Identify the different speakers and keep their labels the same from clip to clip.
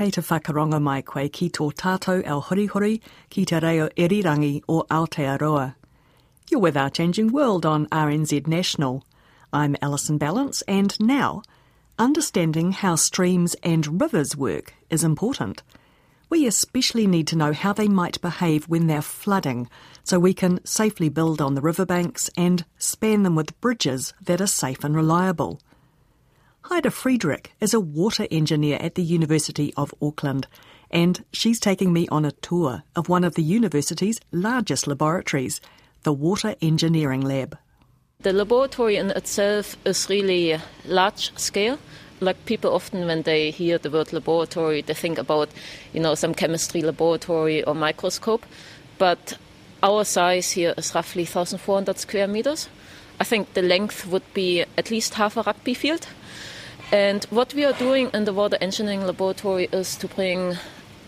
Speaker 1: Kei te whakaronga mai koe ki tō tātou ao horihori ki te reo irirangi o Aotearoa. You're with Our Changing World on RNZ National. I'm Alison Ballance and now, understanding how streams and rivers work is important. We especially need to know how they might behave when they're flooding so we can safely build on the riverbanks and span them with bridges that are safe and reliable. Heide Friedrich is a water engineer at the University of Auckland, and she's taking me on a tour of one of the university's largest laboratories, the Water Engineering Lab.
Speaker 2: The laboratory in itself is really large scale. Like people often, when they hear the word laboratory, they think about, you know, some chemistry laboratory or microscope. But our size here is roughly 1,400 square meters. I think the length would be at least half a rugby field. And what we are doing in the water engineering laboratory is to bring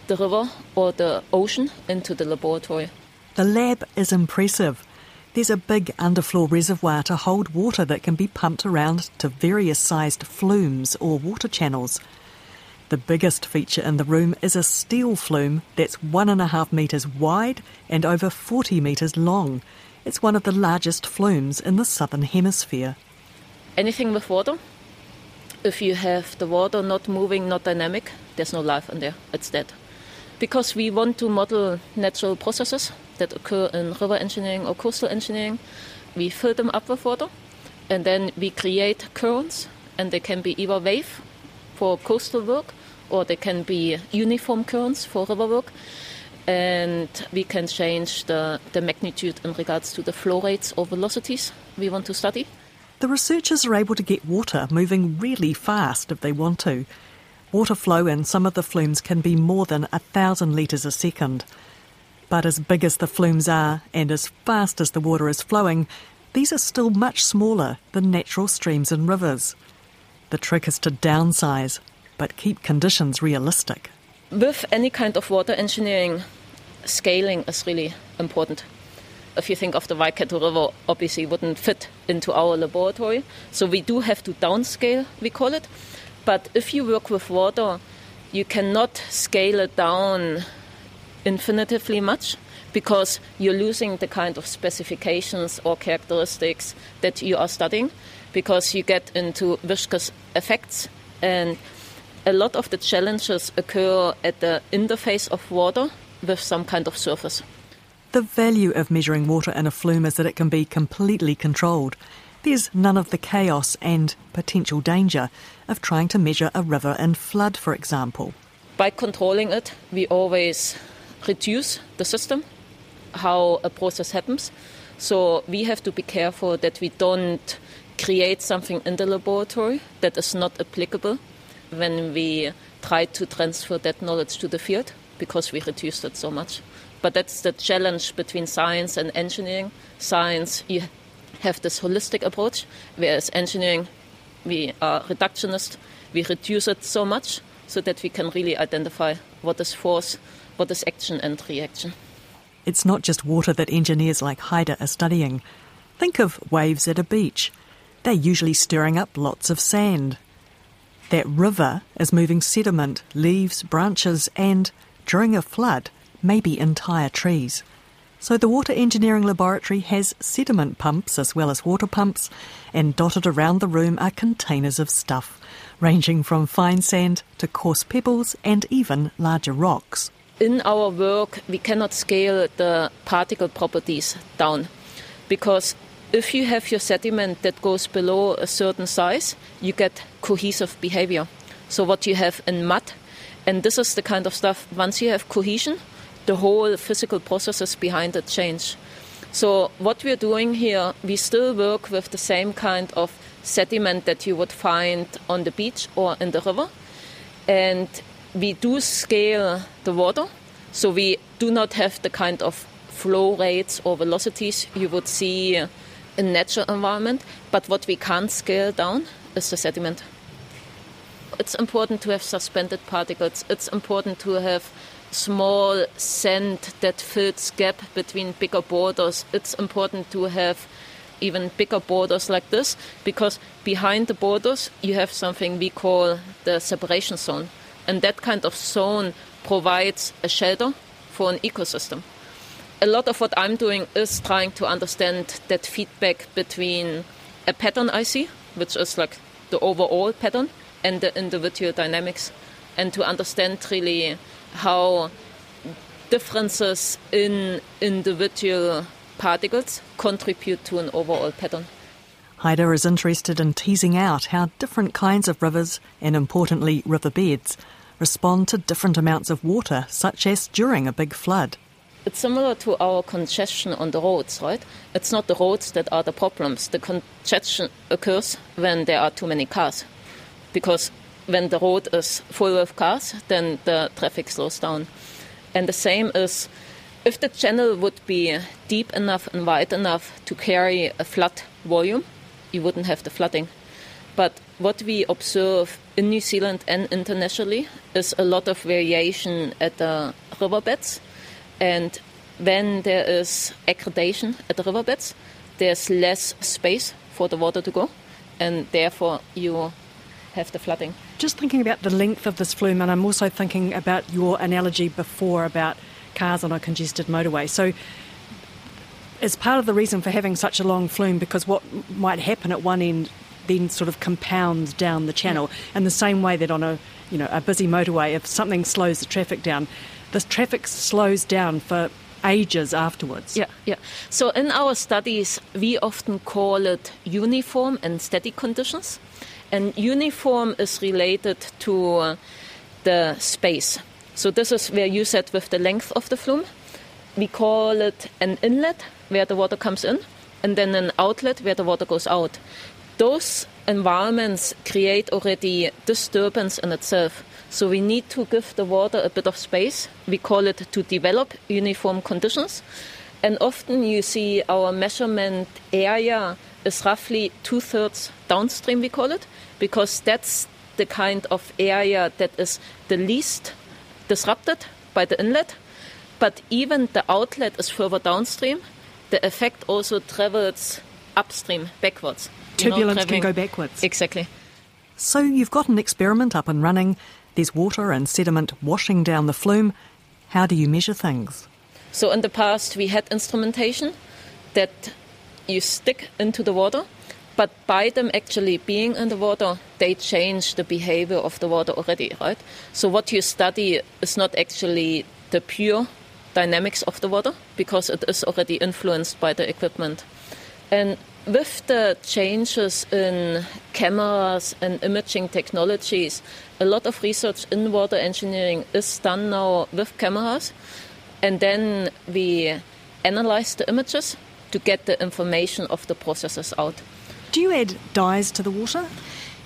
Speaker 2: the river or the ocean into the laboratory.
Speaker 1: The lab is impressive. There's a big underfloor reservoir to hold water that can be pumped around to various sized flumes or water channels. The biggest feature in the room is a steel flume that's one and a half metres wide and over 40 metres long. It's one of the largest flumes in the southern hemisphere.
Speaker 2: Anything with water if you have the water not moving, not dynamic, there's no life in there. It's dead. Because we want to model natural processes that occur in river engineering or coastal engineering, we fill them up with water and then we create currents, and they can be either wave for coastal work or they can be uniform currents for river work. And we can change the, the magnitude in regards to the flow rates or velocities we want to study.
Speaker 1: The researchers are able to get water moving really fast if they want to. Water flow in some of the flumes can be more than a thousand litres a second. But as big as the flumes are and as fast as the water is flowing, these are still much smaller than natural streams and rivers. The trick is to downsize, but keep conditions realistic.
Speaker 2: With any kind of water engineering, scaling is really important if you think of the Waikato River, obviously wouldn't fit into our laboratory. So we do have to downscale, we call it. But if you work with water, you cannot scale it down infinitively much because you're losing the kind of specifications or characteristics that you are studying because you get into viscous effects and a lot of the challenges occur at the interface of water with some kind of surface.
Speaker 1: The value of measuring water in a flume is that it can be completely controlled. There's none of the chaos and potential danger of trying to measure a river in flood, for example.
Speaker 2: By controlling it, we always reduce the system, how a process happens. So we have to be careful that we don't create something in the laboratory that is not applicable when we try to transfer that knowledge to the field because we reduced it so much. But that's the challenge between science and engineering. Science, you have this holistic approach, whereas engineering, we are reductionist. We reduce it so much so that we can really identify what is force, what is action and reaction.
Speaker 1: It's not just water that engineers like Heide are studying. Think of waves at a beach. They're usually stirring up lots of sand. That river is moving sediment, leaves, branches, and, during a flood, maybe entire trees. So the Water Engineering Laboratory has sediment pumps as well as water pumps, and dotted around the room are containers of stuff, ranging from fine sand to coarse pebbles and even larger rocks.
Speaker 2: In our work, we cannot scale the particle properties down because if you have your sediment that goes below a certain size, you get cohesive behavior. So, what you have in mud, and this is the kind of stuff, once you have cohesion, the whole physical processes behind it change. So what we're doing here, we still work with the same kind of sediment that you would find on the beach or in the river. And we do scale the water, so we do not have the kind of flow rates or velocities you would see in natural environment. But what we can't scale down is the sediment. It's important to have suspended particles. It's important to have small sand that fills gap between bigger borders. It's important to have even bigger borders like this because behind the borders you have something we call the separation zone. And that kind of zone provides a shelter for an ecosystem. A lot of what I'm doing is trying to understand that feedback between a pattern I see, which is like the overall pattern, and the individual dynamics, and to understand really how differences in individual particles contribute to an overall pattern.
Speaker 1: Heide is interested in teasing out how different kinds of rivers, and importantly riverbeds, respond to different amounts of water, such as during a big flood.
Speaker 2: It's similar to our congestion on the roads, right? It's not the roads that are the problems. The congestion occurs when there are too many cars. Because when the road is full of cars, then the traffic slows down. And the same is if the channel would be deep enough and wide enough to carry a flood volume, you wouldn't have the flooding. But what we observe in New Zealand and internationally is a lot of variation at the riverbeds. And when there is aggradation at the riverbeds, there's less space for the water to go, and therefore you have the flooding.
Speaker 1: Just thinking about the length of this flume, and I'm also thinking about your analogy before about cars on a congested motorway. So, is part of the reason for having such a long flume because what might happen at one end then sort of compounds down the channel, mm. in the same way that on a you know a busy motorway, if something slows the traffic down, the traffic slows down for ages afterwards.
Speaker 2: Yeah, yeah. So in our studies, we often call it uniform and static conditions. And uniform is related to the space. So this is where you said with the length of the flume. We call it an inlet where the water comes in, and then an outlet where the water goes out. Those environments create already disturbance in itself. So we need to give the water a bit of space. We call it to develop uniform conditions. And often you see our measurement area is roughly two thirds downstream, we call it, because that's the kind of area that is the least disrupted by the inlet. But even the outlet is further downstream. The effect also travels upstream, backwards.
Speaker 1: Turbulence know, can go backwards.
Speaker 2: Exactly.
Speaker 1: So you've got an experiment up and running. There's water and sediment washing down the flume. How do you measure things?
Speaker 2: So in the past, we had instrumentation that you stick into the water, but by them actually being in the water, they change the behavior of the water already, right? So what you study is not actually the pure dynamics of the water because it is already influenced by the equipment. And with the changes in cameras and imaging technologies, a lot of research in water engineering is done now with cameras. And then we analyze the images to get the information of the processes out.
Speaker 1: Do you add dyes to the water?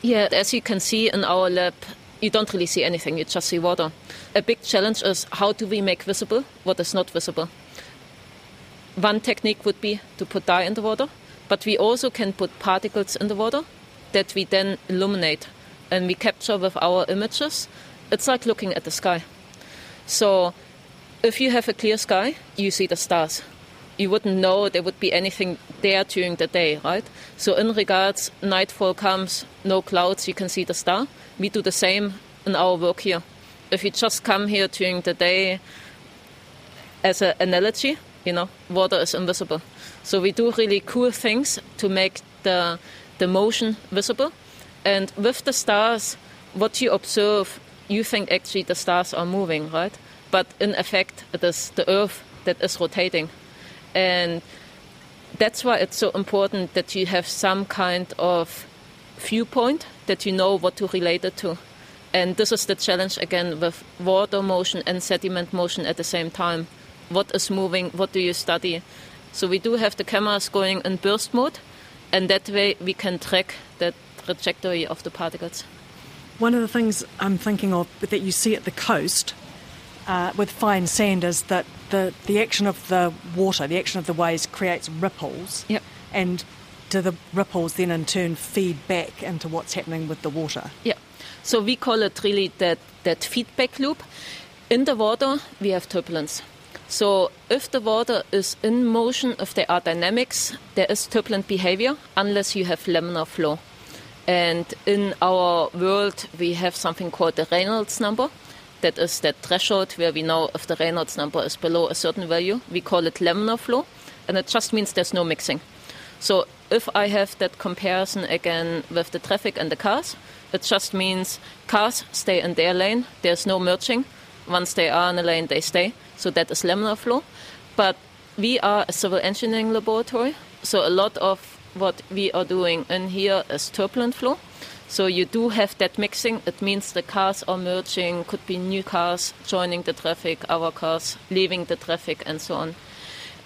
Speaker 2: Yeah, as you can see in our lab, you don't really see anything, you just see water. A big challenge is how do we make visible what is not visible? One technique would be to put dye in the water, but we also can put particles in the water that we then illuminate and we capture with our images. It's like looking at the sky. So if you have a clear sky, you see the stars. You wouldn't know there would be anything there during the day, right? So in regards, nightfall comes, no clouds, you can see the star. We do the same in our work here. If you just come here during the day, as an analogy, you know, water is invisible. So we do really cool things to make the the motion visible. And with the stars, what you observe, you think actually the stars are moving, right? But in effect, it is the Earth that is rotating. And that's why it's so important that you have some kind of viewpoint that you know what to relate it to. And this is the challenge again with water motion and sediment motion at the same time. What is moving? What do you study? So we do have the cameras going in burst mode, and that way we can track the trajectory of the particles.
Speaker 1: One of the things I'm thinking of that you see at the coast uh, with fine sand is that the, the action of the water, the action of the waves creates ripples.
Speaker 2: Yep.
Speaker 1: And do the ripples then in turn feed back into what's happening with the water?
Speaker 2: Yeah. So we call it really that, that feedback loop. In the water, we have turbulence. So if the water is in motion, if there are dynamics, there is turbulent behavior unless you have laminar flow. And in our world, we have something called the Reynolds number. That is that threshold where we know if the Reynolds number is below a certain value. We call it laminar flow, and it just means there's no mixing. So if I have that comparison again with the traffic and the cars, it just means cars stay in their lane, there's no merging. Once they are in a lane, they stay. So that is laminar flow. But we are a civil engineering laboratory, so a lot of what we are doing in here is turbulent flow. So you do have that mixing. It means the cars are merging, could be new cars joining the traffic, our cars leaving the traffic, and so on.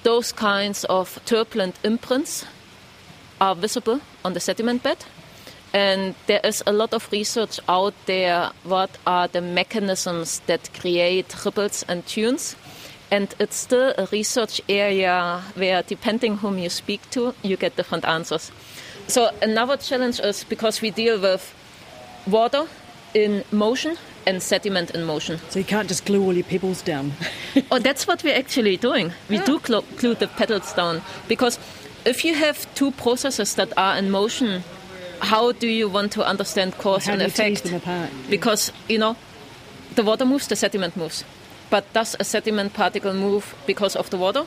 Speaker 2: Those kinds of turbulent imprints are visible on the sediment bed. And there is a lot of research out there what are the mechanisms that create ripples and dunes. And it's still a research area where, depending whom you speak to, you get different answers. So, another challenge is because we deal with water in motion and sediment in motion.
Speaker 1: So, you can't just glue all your pebbles down.
Speaker 2: oh, that's what we're actually doing. We do ah. glue the petals down because if you have two processes that are in motion, how do you want to understand cause
Speaker 1: how
Speaker 2: and
Speaker 1: do you
Speaker 2: effect?
Speaker 1: apart?
Speaker 2: Because, you know, the water moves, the sediment moves. But does a sediment particle move because of the water?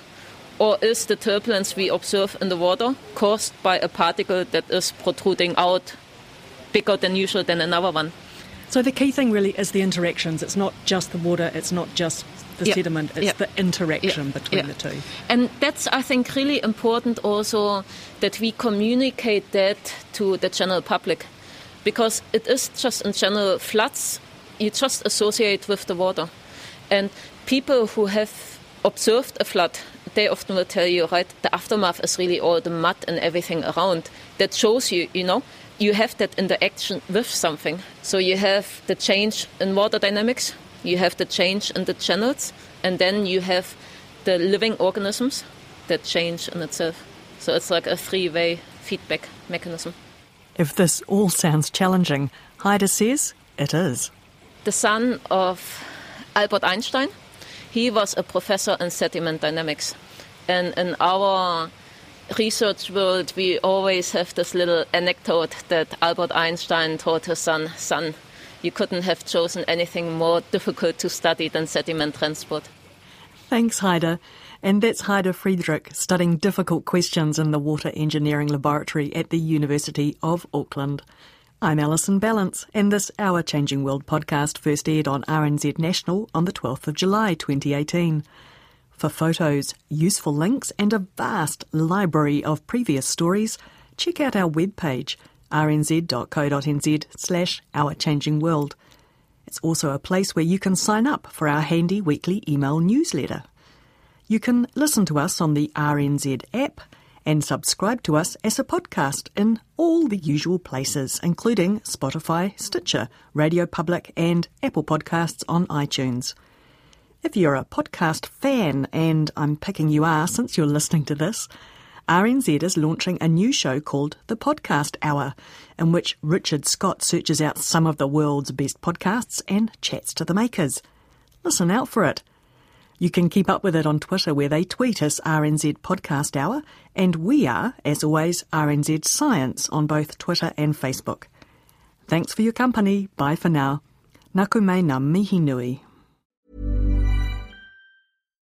Speaker 2: Or is the turbulence we observe in the water caused by a particle that is protruding out bigger than usual than another one?
Speaker 1: So the key thing really is the interactions. It's not just the water, it's not just the sediment, it's the interaction between the two.
Speaker 2: And that's, I think, really important also that we communicate that to the general public. Because it is just in general floods, you just associate with the water. And people who have observed a flood, they often will tell you, right, the aftermath is really all the mud and everything around. That shows you, you know, you have that interaction with something. So you have the change in water dynamics, you have the change in the channels, and then you have the living organisms that change in itself. So it's like a three way feedback mechanism.
Speaker 1: If this all sounds challenging, Heide says it is.
Speaker 2: The son of Albert Einstein, he was a professor in sediment dynamics. And in our research world, we always have this little anecdote that Albert Einstein told his son, Son, you couldn't have chosen anything more difficult to study than sediment transport.
Speaker 1: Thanks, Heide. And that's Heide Friedrich studying difficult questions in the Water Engineering Laboratory at the University of Auckland. I'm Alison Ballance, and this Our Changing World podcast first aired on RNZ National on the 12th of July 2018. For photos, useful links, and a vast library of previous stories, check out our webpage rnz.co.nz slash Our Changing World. It's also a place where you can sign up for our handy weekly email newsletter. You can listen to us on the RNZ app and subscribe to us as a podcast in all the usual places, including Spotify, Stitcher, RadioPublic, and Apple Podcasts on iTunes. If you're a podcast fan, and I'm picking you are since you're listening to this, RNZ is launching a new show called The Podcast Hour, in which Richard Scott searches out some of the world's best podcasts and chats to the makers. Listen out for it. You can keep up with it on Twitter, where they tweet us RNZ Podcast Hour, and we are, as always, RNZ Science on both Twitter and Facebook. Thanks for your company. Bye for now. Naku me na mihi nui.